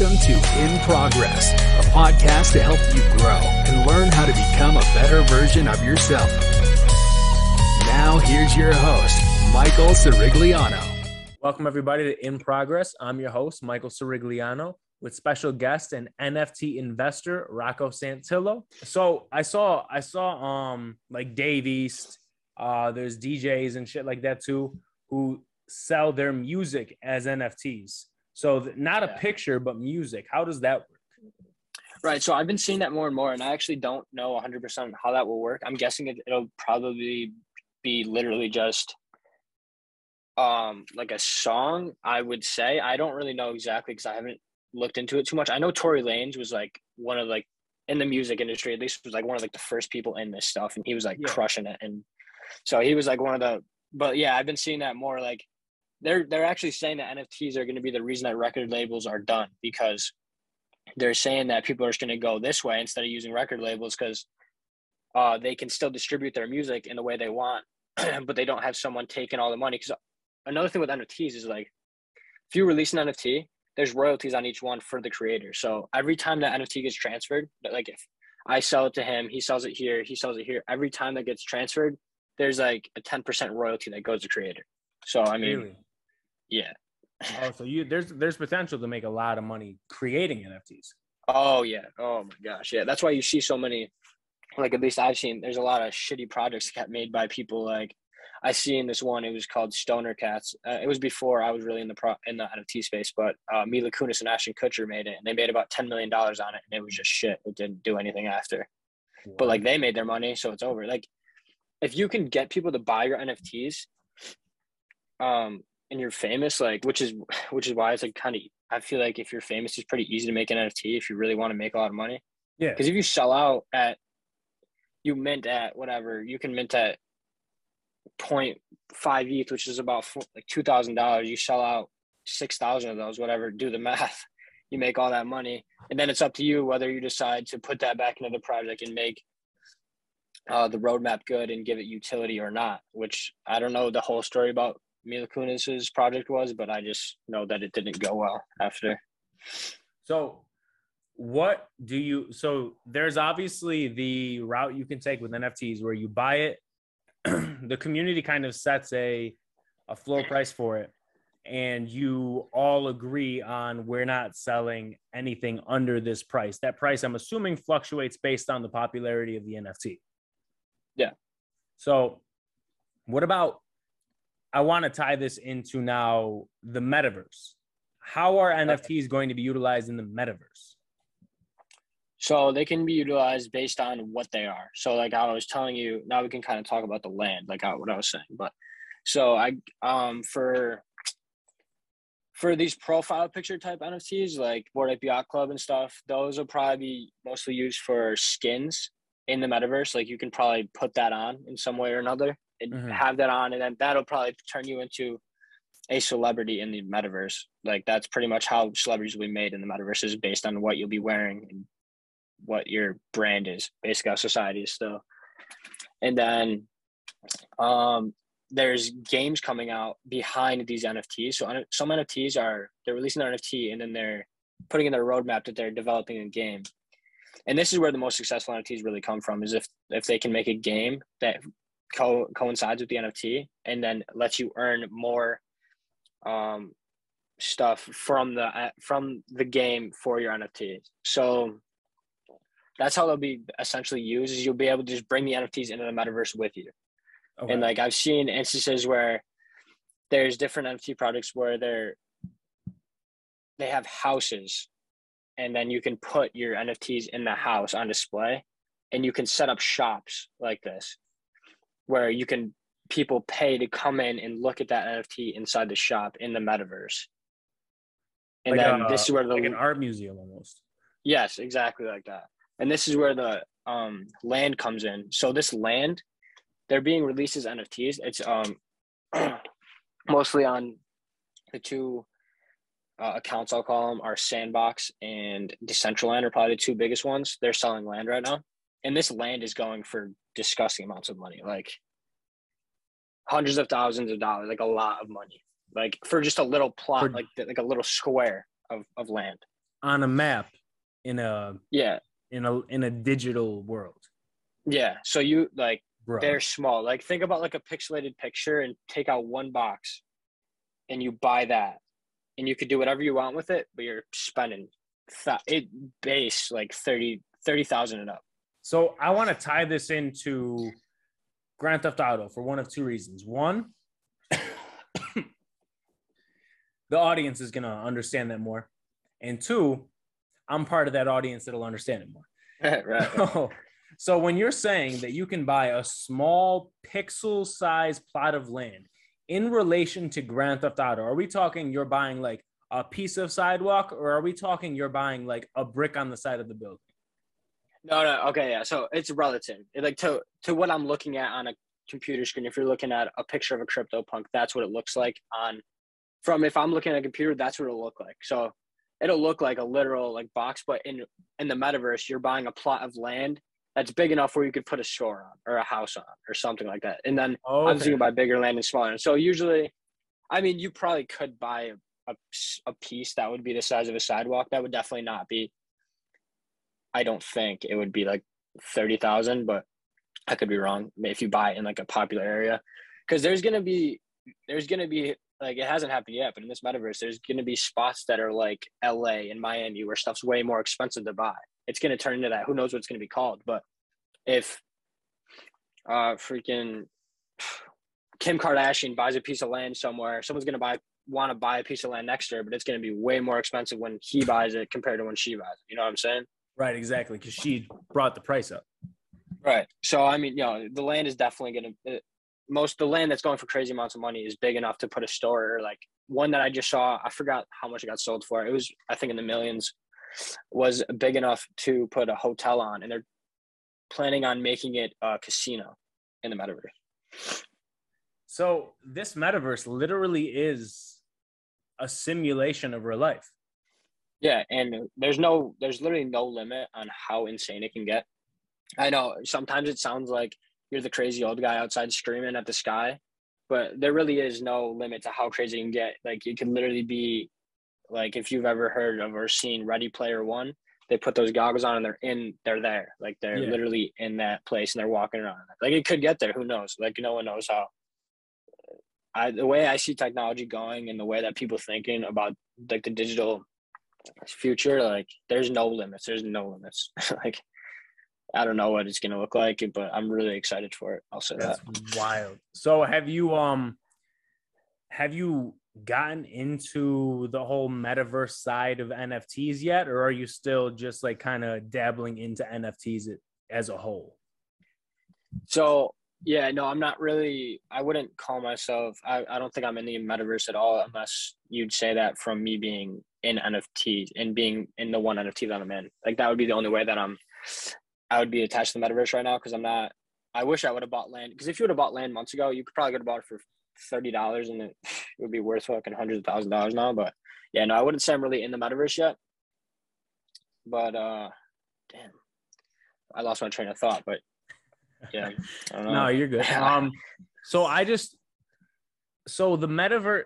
Welcome to In Progress, a podcast to help you grow and learn how to become a better version of yourself. Now, here's your host, Michael Sirigliano. Welcome, everybody, to In Progress. I'm your host, Michael Sirigliano, with special guest and NFT investor Rocco Santillo. So I saw, I saw, um, like Dave East. Uh, there's DJs and shit like that too, who sell their music as NFTs. So not a picture, but music. How does that work? Right. So I've been seeing that more and more, and I actually don't know 100% how that will work. I'm guessing it, it'll probably be literally just um like a song i would say i don't really know exactly because i haven't looked into it too much i know tory lanez was like one of like in the music industry at least was like one of like the first people in this stuff and he was like Yeah. crushing it and so he was like one of the but yeah i've been seeing that more like they're they're actually saying that nfts are going to be the reason that record labels are done because they're saying that people are just going to go this way instead of using record labels because uh, they can still distribute their music in the way they want, but they don't have someone taking all the money. Because another thing with NFTs is like, if you release an NFT, there's royalties on each one for the creator. So every time that NFT gets transferred, like if I sell it to him, he sells it here, he sells it here. Every time that gets transferred, there's like a 10% royalty that goes to creator. So I mean, Really? Yeah. Oh, so you there's there's potential to make a lot of money creating NFTs. Oh yeah. Oh my gosh. Yeah. That's why you see so many like at least I've seen there's a lot of shitty projects kept made by people like I see in this one it was called Stoner Cats. Uh, it was before I was really in the pro in the NFT space, but uh, Mila Kunis and Ashton Kutcher made it and they made about 10 million dollars on it and it was just shit. It didn't do anything after. But like they made their money, so it's over. Like if you can get people to buy your NFTs um and you're famous like which is which is why it's like kind of I feel like if you're famous it's pretty easy to make an NFT if you really want to make a lot of money. yeah, Because if you sell out at, you mint at whatever, you can mint at 0.5 ETH, which is about four, like two thousand dollars. You sell out six thousand of those, whatever. Do the math. You make all that money, and then it's up to you whether you decide to put that back into the project and make uh, the roadmap good and give it utility or not. Which I don't know the whole story about Mila Kunis's project was, but I just know that it didn't go well after. So, what do you? So, there's obviously the route you can take with NFTs where you buy it, the community kind of sets a a floor price for it, and you all agree on we're not selling anything under this price. That price, I'm assuming, fluctuates based on the popularity of the NFT. Yeah. So, what about? I want to tie this into now the metaverse. How are NFTs going to be utilized in the metaverse? So they can be utilized based on what they are. So like I was telling you, now we can kind of talk about the land, like I, what I was saying. But so I um for for these profile picture type NFTs like Bored Ape Yacht Club and stuff, those will probably be mostly used for skins in the metaverse. Like you can probably put that on in some way or another and Mhm. have that on, and then that'll probably turn you into a celebrity in the metaverse. Like that's pretty much how celebrities will be made in the metaverse is based on what you'll be wearing and what your brand is, basically how society is still. And then um there's games coming out behind these NFTs. So some NFTs are they're releasing their NFT and then they're putting in their roadmap that they're developing a game. And this is where the most successful NFTs really come from is if if they can make a game that co- coincides with the NFT and then lets you earn more um stuff from the uh, from the game for your NFTs. So that's how they'll be essentially used is you'll be able to just bring the NFTs into the metaverse with you. Okay. And like I've seen instances where there's different NFT projects where they're they have houses and then you can put your NFTs in the house on display and you can set up shops like this where you can people pay to come in and look at that NFT inside the shop in the metaverse. And Like then a- this is where the like an art museum almost. Yes, exactly like that. And this is where the um, land comes in. So this land, they're being released as NFTs. It's um mostly on the two uh, accounts I'll call them are Sandbox and Decentraland are probably the two biggest ones. They're selling land right now, and this land is going for disgusting amounts of money, like hundreds of thousands of dollars, like a lot of money, like for just a little plot, For- like like a little square of of land. on a map in a Yeah, in a in a digital world, yeah. So you like bro. they're small. Like think about like a pixelated picture and take out one box, and you buy that, and you could do whatever you want with it, but you're spending th- it base like 30 30,000 and up. So I want to tie this into Grand Theft Auto for one of two reasons. One, the audience is going to understand that more. And two, I'm part of that audience that'll understand it more. right. so when you're saying that you can buy a small pixel sized plot of land in relation to Grand Theft Auto, are we talking you're buying like a piece of sidewalk or are we talking you're buying like a brick on the side of the building? No, no, okay, yeah. So it's relative. It, like to to what I'm looking at on a computer screen. If you're looking at a picture of a crypto punk, that's what it looks like on. From if I'm looking at a computer, that's what it'll look like. So it'll look like a literal like box, but in in the metaverse, you're buying a plot of land that's big enough where you could put a store on or a house on or something like that. And then Oh, obviously you can buy bigger land and smaller. So usually, I mean, you probably could buy a, a, a piece that would be the size of a sidewalk. That would definitely not be. I don't think it would be like thirty thousand, but I could be wrong. If you buy it in like a popular area, because there's gonna be there's gonna be like it hasn't happened yet, but in this metaverse, there's gonna be spots that are like L.A. and Miami where stuff's way more expensive to buy. It's gonna turn into that. Who knows what it's gonna be called? But if uh freaking Kim Kardashian buys a piece of land somewhere, someone's gonna buy want to buy a piece of land next to her, but it's gonna be way more expensive when he buys it compared to when she buys it. You know what I'm saying? Right, exactly. Because she brought the price up. Right. So I mean, you know, the land is definitely going to uh, most the land that's going for crazy amounts of money is big enough to put a store or like one that I just saw. I forgot how much it got sold for. It was I think in the millions. Was big enough to put a hotel on, and they're planning on making it a casino in the metaverse. So this metaverse literally is a simulation of real life. Yeah, and there's no, there's literally no limit on how insane it can get. I know sometimes it sounds like you're the crazy old guy outside screaming at the sky, but there really is no limit to how crazy you can get. Like it could literally be like if you've ever heard of or seen Ready Player One, they put those goggles on and they're in, they're there, like they're Yeah. literally in that place and they're walking around. Like it could get there. Who knows? Like no one knows how. I the way I see technology going and the way that people thinking about like the digital future, like there's no limits. There's no limits. like I don't know what it's gonna look like, but I'm really excited for it. I'll say that. Wild. So have you um have you gotten into the whole metaverse side of NFTs yet or are you still just like kind of dabbling into NFTs as a whole? So yeah, no, I'm not really. I wouldn't call myself. I, I don't think I'm in the metaverse at all, unless you'd say that from me being in NFTs and being in the one NFT that I'm in. Like that would be the only way that I'm. I would be attached to the metaverse right now because I'm not. I wish I would have bought land because if you would have bought land months ago, you could probably have bought it for thirty dollars and it, would be worth fucking hundreds of thousand dollars now. But yeah, no, I wouldn't say I'm really in the metaverse yet. But uh, damn, I lost my train of thought. But yeah, I don't know. No, you're good. Um, so I just so the metaverse,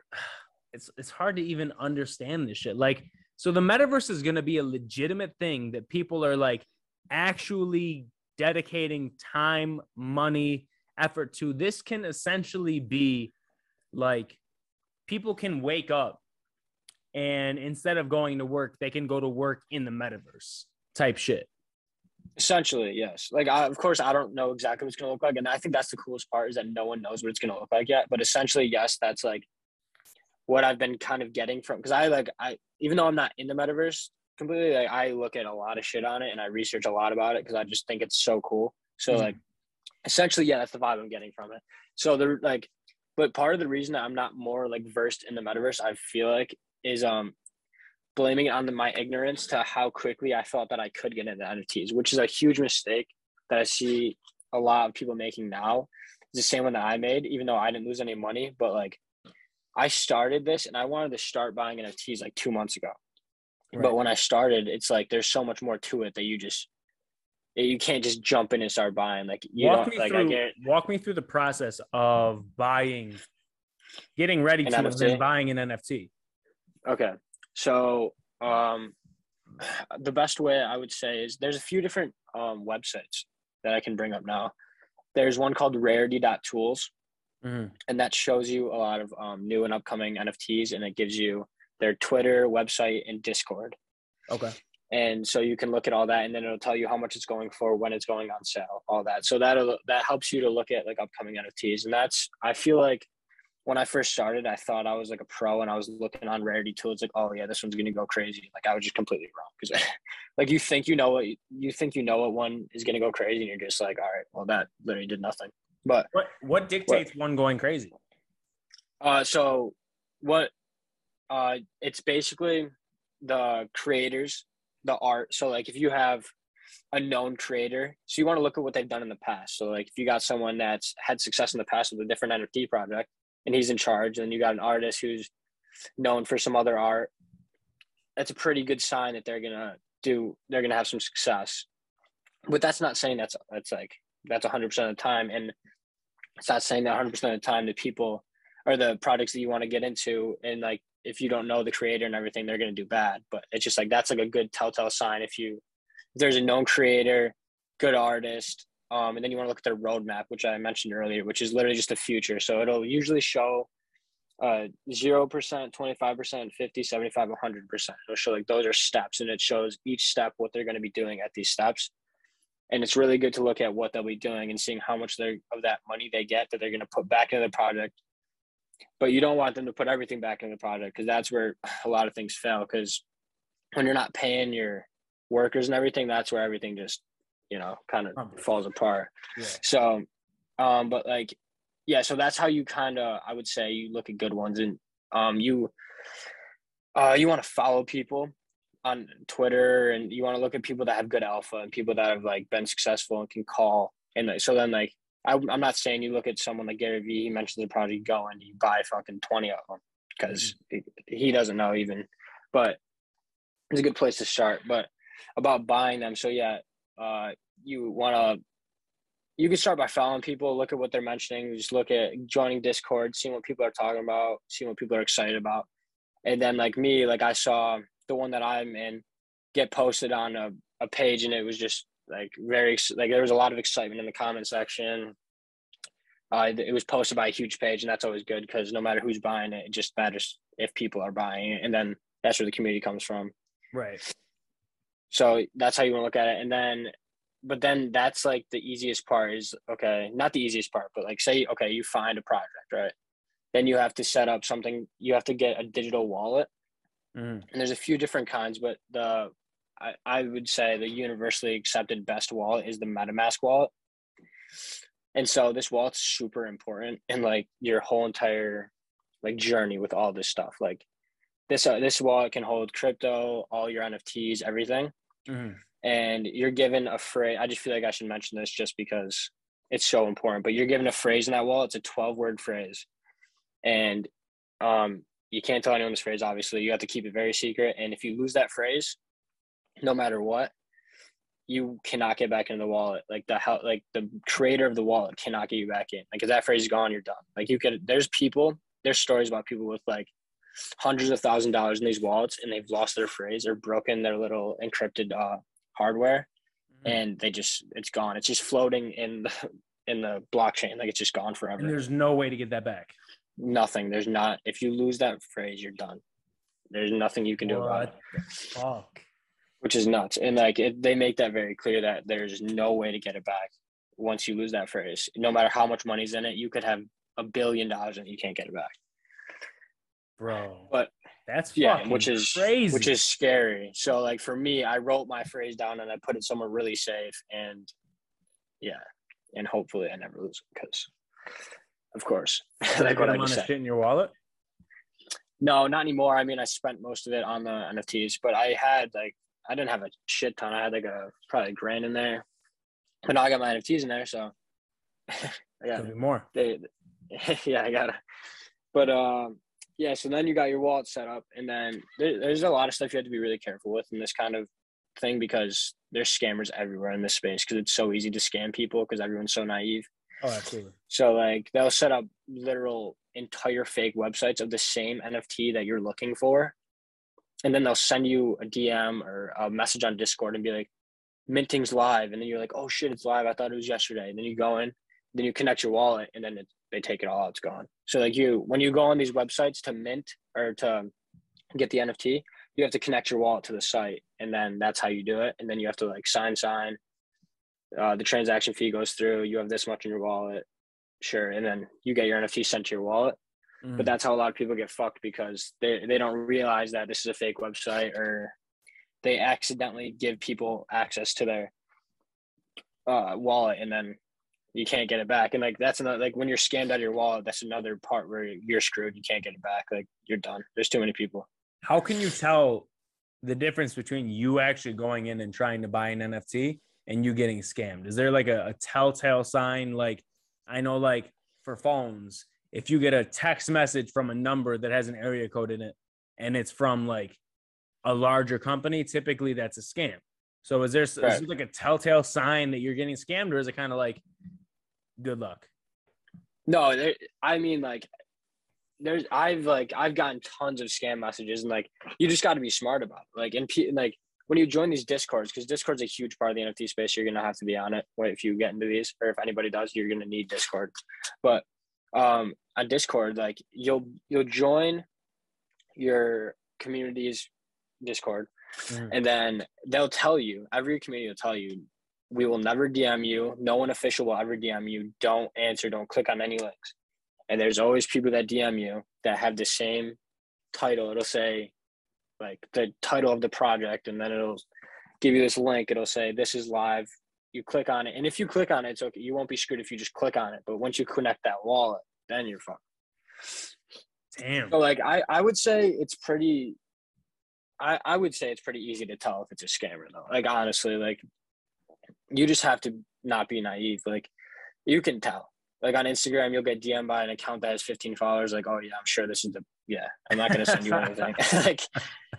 it's it's hard to even understand this shit. Like, so the metaverse is gonna be a legitimate thing that people are like actually dedicating time, money, effort to. This can essentially be like people can wake up and instead of going to work, they can go to work in the metaverse type shit. Essentially, yes. Like, I, of course, I don't know exactly what it's going to look like. And I think that's the coolest part is that no one knows what it's going to look like yet. But essentially, yes, that's like what I've been kind of getting from because I like, I, even though I'm not in the metaverse completely, like, I look at a lot of shit on it and I research a lot about it because I just think it's so cool. So, Mhm. like, essentially, yeah, that's the vibe I'm getting from it. So, the like, but part of the reason that I'm not more like versed in the metaverse, I feel like, is um blaming it on the, my ignorance to how quickly I thought that I could get into NFTs, which is a huge mistake that I see a lot of people making now. It's the same one that I made, even though I didn't lose any money. But like, I started this and I wanted to start buying NFTs like two months ago. Right. But when I started, it's like there's so much more to it that you just you can't just jump in and start buying. Like you walk me like I through get walk me through the process of buying getting ready to and then buying an nft Okay. So um the best way I would say is there's a few different um, websites that I can bring up now. There's one called rarity.tools, Mhm. and that shows you a lot of um, new and upcoming NFTs, and it gives you their Twitter, website, and Discord. Okay. And so you can look at all that, and then it'll tell you how much it's going for, when it's going on sale, all that. So that that helps you to look at like upcoming NFTs, and that's I feel like when I first started, I thought I was like a pro, and I was looking on Rarity tools, like, oh yeah, this one's gonna go crazy. Like I was just completely wrong because, like, you think you know what you think you know what one is gonna go crazy, and you're just like, all right, well that literally did nothing. But What what dictates one going crazy? uh, so what? Uh, it's basically the creators, the art. So like, if you have a known creator, so you want to look at what they've done in the past. So like, if you got someone that's had success in the past with a different NFT project, and he's in charge, and you got an artist who's known for some other art, that's a pretty good sign that they're gonna do. They're gonna have some success. But that's not saying that's that's like that's 100 percent of the time, and it's not saying that 100 percent of the time the people or the products that you want to get into and like if you don't know the creator and everything they're going to do bad. But it's just like that's like a good telltale sign if you if there's a known creator good artist um, and then you want to look at their roadmap which i mentioned earlier which is literally just the future. So it'll usually show uh, 0% 25% 50 75 100% it'll show like those are steps and it shows each step what they're going to be doing at these steps and it's really good to look at what they'll be doing and seeing how much of that money they get that they're going to put back into the project but you don't want them to put everything back in the project because that's where a lot of things fail because when you're not paying your workers and everything that's where everything just you know kind of Crumbles. falls apart Yeah. so um but like yeah so that's how you kind of i would say you look at good ones and um you uh you want to follow people on twitter and you want to look at people that have good alpha and people that have like been successful and can call and like, so then like I, i'm not saying you look at someone like gary vee he mentions a project go and you buy fucking 20 of them because he, he doesn't know even but it's a good place to start but about buying them so yeah uh you want to you can start by following people, look at what they're mentioning, just look at joining Discord, seeing what people are talking about, seeing what people are excited about. And then like me, like I saw the one that I'm in get posted on a, a page and it was just like very like there was a lot of excitement in the comment section. Uh, it was posted by a huge page and that's always good because no matter who's buying it, it just matters if people are buying it. And then that's where the community comes from. Right. So that's how you want to look at it. And then, but then that's like the easiest part is okay, not the easiest part, but like say, okay, you find a project, right? Then you have to set up something, you have to get a digital wallet. Mhm. And there's a few different kinds, but the, I, I would say the universally accepted best wallet is the MetaMask wallet. And so this wallet's super important in like your whole entire like journey with all this stuff. Like this, uh, this wallet can hold crypto, all your NFTs, everything Mhm. and you're given a phrase. I just feel like I should mention this just because it's so important. But you're given a phrase in that wallet. It's a 12 word phrase, and um, you can't tell anyone this phrase. Obviously, you have to keep it very secret. And if you lose that phrase, no matter what, you cannot get back into the wallet. Like the how, like the creator of the wallet cannot get you back in. Like if that phrase is gone, you're done. Like you could. There's people. There's stories about people with like hundreds of thousand dollars in these wallets and they've lost their phrase or broken their little encrypted uh, hardware Mhm. and they just it's gone it's just floating in the in the blockchain like it's just gone And forever there's no way to get that back. Nothing there's not if you lose that phrase you're done there's nothing you can do about it fuck? which is nuts and like it, they make that very clear that there's no way to get it back once you lose that phrase no matter how much money's in it you could have a billion dollars and you can't get it back Bro. But- that's yeah which is crazy. which is scary so like for me i wrote my phrase down and i put it somewhere really safe and yeah and hopefully i never lose it because of course. Is there a like what i just said. in your wallet. no not anymore. I mean i spent most of it on the nfts but i had like i didn't have a shit ton. I had like a probably a grand in there. But now i got my nfts in there so yeah. Could be more. they yeah i gotta. But um yeah so then you got your wallet set up and then there, there's a lot of stuff you have to be really careful with in this kind of thing because there's scammers everywhere in this space because it's so easy to scam people because everyone's so naive Oh, absolutely. so like they'll set up literal entire fake websites of the same nft that you're looking for and then they'll send you a DM or a message on Discord and be like, minting's live. And then you're like, oh shit, it's live. I thought it was yesterday. And then you go in, then you connect your wallet and then it, they take it all out. It's gone. So like you, when you go on these websites to mint or to get the NFT, you have to connect your wallet to the site and then that's how you do it. And then you have to like sign, sign. Uh, the transaction fee goes through. You have this much in your wallet. Sure. And then you get your NFT sent to your wallet. Mm. But that's how a lot of people get fucked because they, they don't realize that this is a fake website or they accidentally give people access to their uh, wallet and then you can't get it back. And like that's another like when you're scammed out of your wallet, that's another part where you're screwed. You can't get it back. Like you're done. There's too many people. How can you tell the difference between you actually going in and trying to buy an NFT and you getting scammed? Is there like a, a telltale sign? Like I know like for phones, if you get a text message from a number that has an area code in it and it's from like a larger company, typically that's a scam. So is there, right. is there like a telltale sign that you're getting scammed, or is it kind of like good luck? No, there, I mean like there's I've like I've gotten tons of scam messages and like you just got to be smart about it. like and like when you join these discords because discord's a huge part of the nft space you're gonna have to be on it if you get into these or if anybody does you're gonna need discord but um on discord like you'll you'll join your community's discord mm. and then they'll tell you every community will tell you we will never dm you. No one official will ever dm you. Don't answer don't click on any links. And there's always people that dm you that have the same title. It'll say like the title of the project and then it'll give you this link it'll say this is live you click on it and if you click on it it's okay you won't be screwed if you just click on it but once you connect that wallet then you're fucked damn so like i i would say it's pretty I, I would say it's pretty easy to tell if it's a scammer though. Like honestly, like you just have to not be naive. Like you can tell. Like on Instagram, you'll get DM by an account that has 15 followers. Like, oh yeah, I'm sure this is the yeah. I'm not gonna send you anything. like,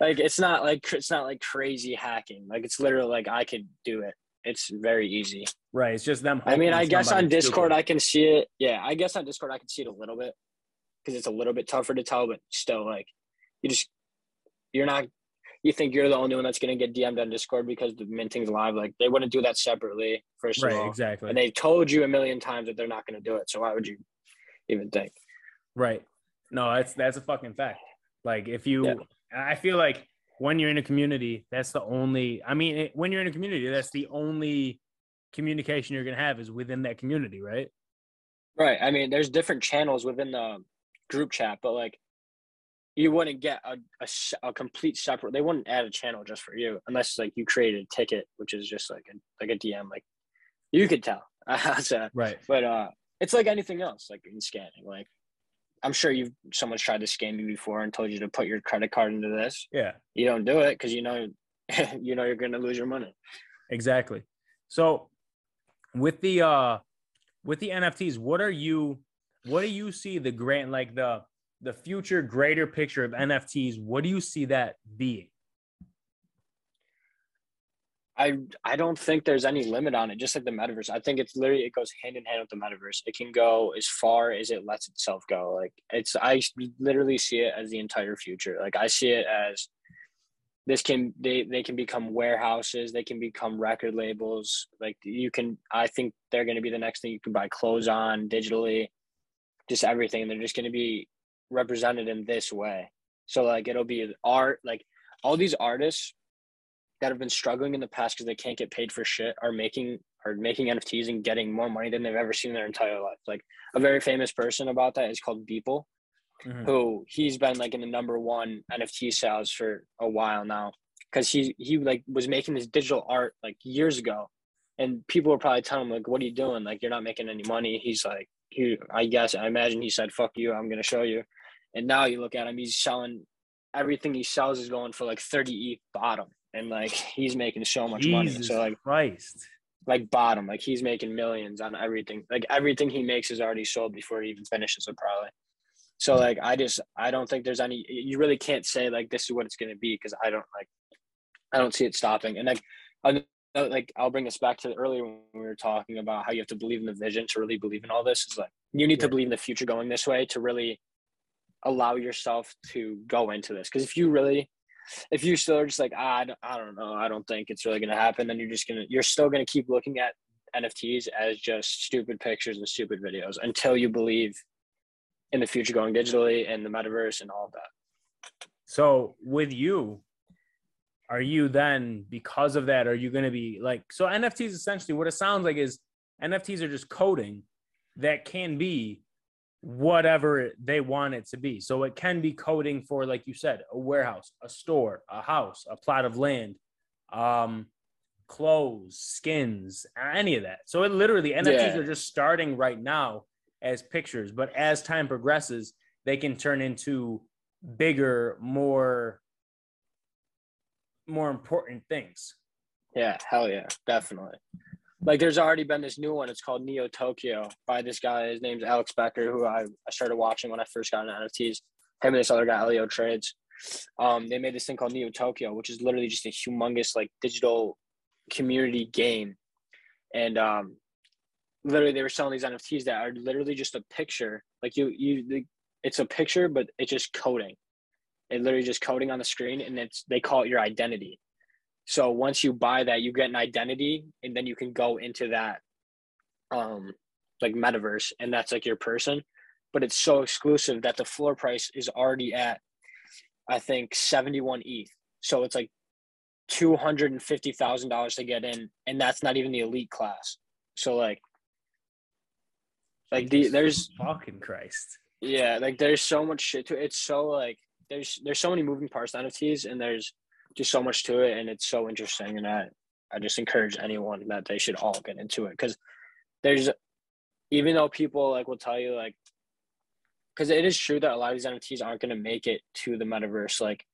like it's not like it's not like crazy hacking. Like it's literally like I could do it. It's very easy. Right. It's just them. I mean, I guess on Discord I can see it. Yeah, I guess on Discord I can see it a little bit because it's a little bit tougher to tell, but still, like you just you're not you think you're the only one that's going to get DM'd on Discord because the minting's live. Like they wouldn't do that separately, first right, of all. Exactly. And they told you a million times that they're not going to do it. So why would you even think? Right. No, that's that's a fucking fact. Like if you, yeah. I feel like when you're in a community, that's the only. I mean, when you're in a community, that's the only communication you're gonna have is within that community, right? Right. I mean, there's different channels within the group chat, but like you wouldn't get a, a, a, complete separate they wouldn't add a channel just for you unless like you created a ticket which is just like a like a dm like you could tell. So, right. but uh it's like anything else like in scanning like i'm sure you've someone's tried to scam you before and told you to put your credit card into this. Yeah. You don't do it because you know you know you're gonna lose your money. Exactly. So with the uh with the nfts what are you what do you see the grant like the the future greater picture of NFTs, what do you see that being? I I don't think there's any limit on it. Just like the metaverse, I think it's literally it goes hand in hand with the metaverse. It can go as far as it lets itself go. Like it's I literally see it as the entire future. Like I see it as this can they they can become warehouses. They can become record labels. Like you can. I think they're going to be the next thing you can buy clothes on digitally. Just everything. They're just going to be represented in this way. So like it'll be art, like all these artists that have been struggling in the past because they can't get paid for shit are making are making NFTs and getting more money than they've ever seen in their entire life. Like a very famous person about that is called Beeple, mm-hmm. who he's been like in the number one NFT sales for a while now because he he like was making this digital art like years ago, and people were probably telling him like, "What are you doing? Like you're not making any money." He's like, he I guess I imagine he said, "Fuck you, I'm gonna show you." And now you look at him, he's selling everything he sells is going for like 30 ETH bottom. And like he's making so much Jesus money. So like Christ. Like bottom. Like he's making millions on everything. Like everything he makes is already sold before he even finishes it probably. So mm. like I just I don't think there's any you really can't say like this is what it's gonna be because I don't like I don't see it stopping. And like like I'll bring us back to earlier when we were talking about how you have to believe in the vision to really believe in all this. Is like you need yeah. to believe in the future going this way to really allow yourself to go into this because if you really if you still are just like ah, I don't, I don't know, I don't think it's really gonna happen, then you're just gonna you're still gonna keep looking at NFTs as just stupid pictures and stupid videos until you believe in the future going digitally and the metaverse and all of that. So with you, are you then because of that? Are you going to be like so? NFTs essentially what it sounds like is NFTs are just coding that can be whatever they want it to be. So it can be coding for, like you said, a warehouse, a store, a house, a plot of land, um, clothes, skins, any of that. So it literally NFTs yeah. are just starting right now as pictures, but as time progresses, they can turn into bigger, more more important things. Yeah, hell yeah, definitely. Like there's already been this new one. It's called Neo Tokyo by this guy. His name's Alex Becker, who I, I started watching when I first got into NFTs. Him and this other guy, Elliotrades. Um, they made this thing called Neo Tokyo, which is literally just a humongous like digital community game. And um, literally they were selling these NFTs that are literally just a picture. Like you, you, it's a picture, but it's just coding. It literally just coding on the screen, and it's they call it your identity. So once you buy that, you get an identity, and then you can go into that, um, like metaverse, and that's like your person. But it's so exclusive that the floor price is already at, I think, seventy one ETH. So it's like two hundred and fifty thousand dollars to get in, and that's not even the elite class. So like like the there's fucking Christ. Yeah, like there's so much shit to it. It's so like there's there's so many moving parts to NFTs and there's just so much to it and it's so interesting and I I just encourage anyone that they should all get into it because there's even though people like will tell you like because it is true that a lot of these NFTs aren't going to make it to the metaverse like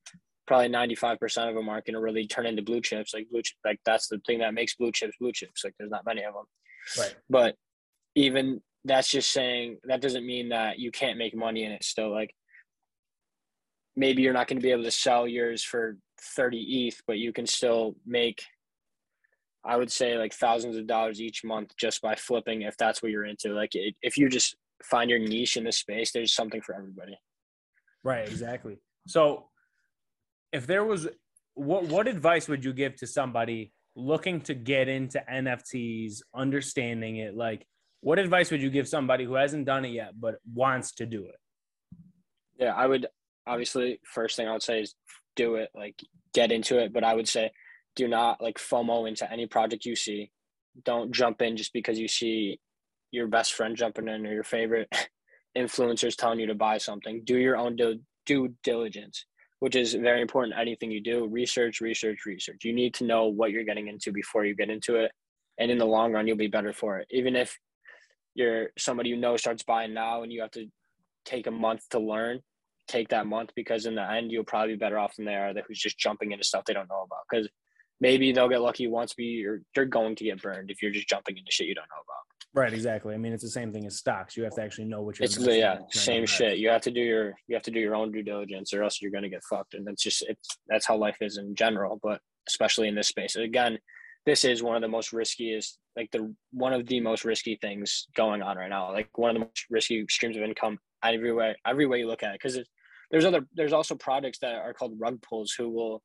probably 95% of them aren't going to really turn into blue chips like blue like that's the thing that makes blue chips blue chips like there's not many of them right. But even that's just saying that doesn't mean that you can't make money in it still like maybe you're not going to be able to sell yours for 30 ETH, but you can still make, I would say, like thousands of dollars each month just by flipping if that's what you're into. Like, it, if you just find your niche in this space, there's something for everybody. Right, exactly. So, if there was, what what advice would you give to somebody looking to get into NFTs, understanding it? Like, what advice would you give somebody who hasn't done it yet but wants to do it? Yeah, I would obviously first thing I would say is do it, like get into it. But I would say do not like FOMO into any project you see. Don't jump in just because you see your best friend jumping in or your favorite influencers telling you to buy something. Do your own due, due diligence, which is very important. Anything you do, research, research, research. You need to know what you're getting into before you get into it. And in the long run, you'll be better for it. Even if you're somebody you know starts buying now and you have to take a month to learn take that month because in the end you'll probably be better off than they are that who's just jumping into stuff they don't know about. Because maybe they'll get lucky once but you're you're going to get burned if you're just jumping into shit you don't know about. Right exactly. I mean it's the same thing as stocks. You have to actually know what you're it's yeah same shit. You have to do your you have to do your own due diligence or else you're going to get fucked. And that's just it's that's how life is in general but especially in this space. Again this is one of the most riskiest like the one of the most risky things going on right now. Like one of the most risky streams of income every way every way you look at it. Because there's other there's also projects that are called rug pulls who will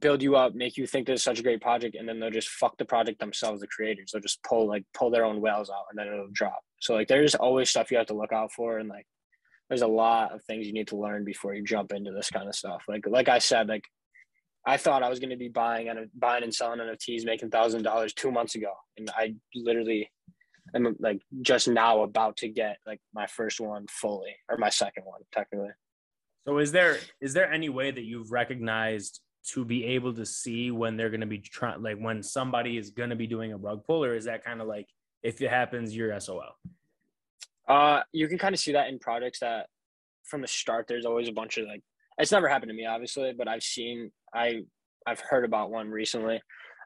build you up, make you think this is such a great project, and then they'll just fuck the project themselves, the creators. They'll just pull like pull their own whales out and then it'll drop. So like there's always stuff you have to look out for and like there's a lot of things you need to learn before you jump into this kind of stuff. Like like I said, like I thought I was going to be buying and buying and selling NFTs, making thousand dollars two months ago, and I literally am like just now about to get like my first one fully or my second one technically. So is there is there any way that you've recognized to be able to see when they're going to be trying like when somebody is going to be doing a rug pull or is that kind of like if it happens you're SOL? Uh, you can kind of see that in products that from the start there's always a bunch of like it's never happened to me obviously but i've seen i i've heard about one recently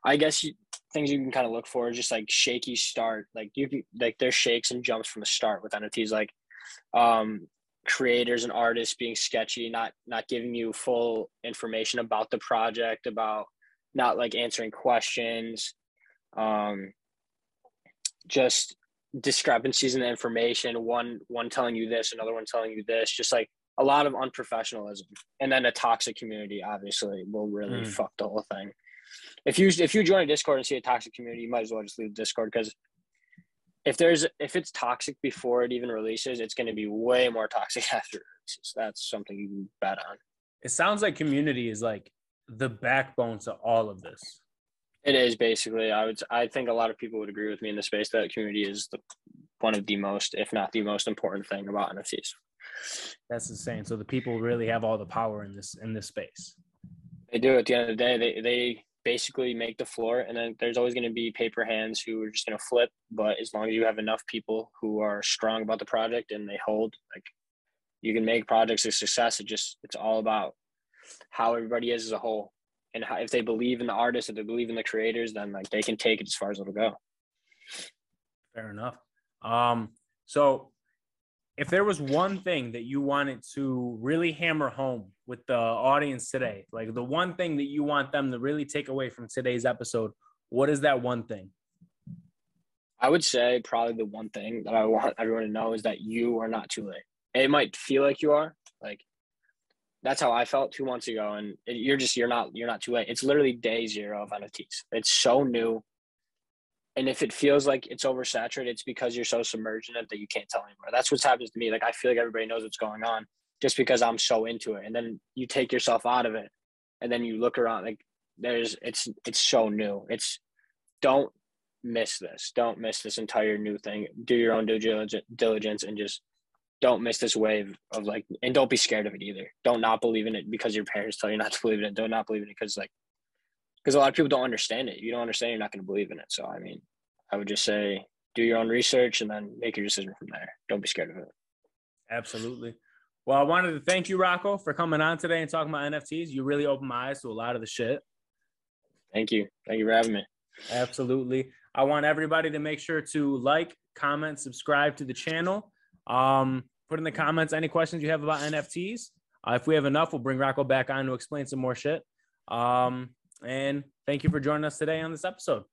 i guess you, things you can kind of look for is just like shaky start like you like there's shakes and jumps from the start with nfts like um creators and artists being sketchy not not giving you full information about the project about not like answering questions um just discrepancies in the information one one telling you this another one telling you this just like a lot of unprofessionalism, and then a toxic community obviously will really Mm. fuck the whole thing. If you if you join a Discord and see a toxic community, you might as well just leave Discord because if there's if it's toxic before it even releases, it's going to be way more toxic after it releases. That's something you can bet on. It sounds like community is like the backbone to all of this. It is basically. I would. I think a lot of people would agree with me in the space that community is the one of the most, if not the most important thing about NFTs. That's insane. So the people really have all the power in this in this space. They do. At the end of the day, they they basically make the floor, and then there's always going to be paper hands who are just going to flip. But as long as you have enough people who are strong about the project and they hold, like you can make projects a success. It just it's all about how everybody is as a whole, and how, if they believe in the artists, if they believe in the creators, then like they can take it as far as it'll go. Fair enough. Um, so if there was one thing that you wanted to really hammer home with the audience today, like the one thing that you want them to really take away from today's episode, what is that one thing? I would say probably the one thing that I want everyone to know is that you are not too late. It might feel like you are, like that's how I felt two months ago, and you're just you're not you're not too late. It's literally day zero of NFTs. It's so new, and if it feels like it's oversaturated, it's because you're so submerged in it that you can't tell anymore. That's what's happens to me. Like I feel like everybody knows what's going on just because I'm so into it, and then you take yourself out of it, and then you look around like there's it's it's so new. It's don't miss this. Don't miss this entire new thing. Do your own due diligence- diligence and just don't miss this wave of like, and don't be scared of it either. Don't not believe in it because your parents tell you not to believe in it. Don't not believe in it because like, because a lot of people don't understand it. You don't understand, you're not going to believe in it. So I mean, I would just say do your own research and then make your decision from there. Don't be scared of it. Absolutely. Well, I wanted to thank you, Rocco, for coming on today and talking about NFTs. You really opened my eyes to a lot of the shit. Thank you. Thank you for having me. Absolutely. I want everybody to make sure to like, comment, subscribe to the channel. Um, put in the comments any questions you have about NFTs. Uh, if we have enough, we'll bring Rocco back on to explain some more shit. Um, and thank you for joining us today on this episode.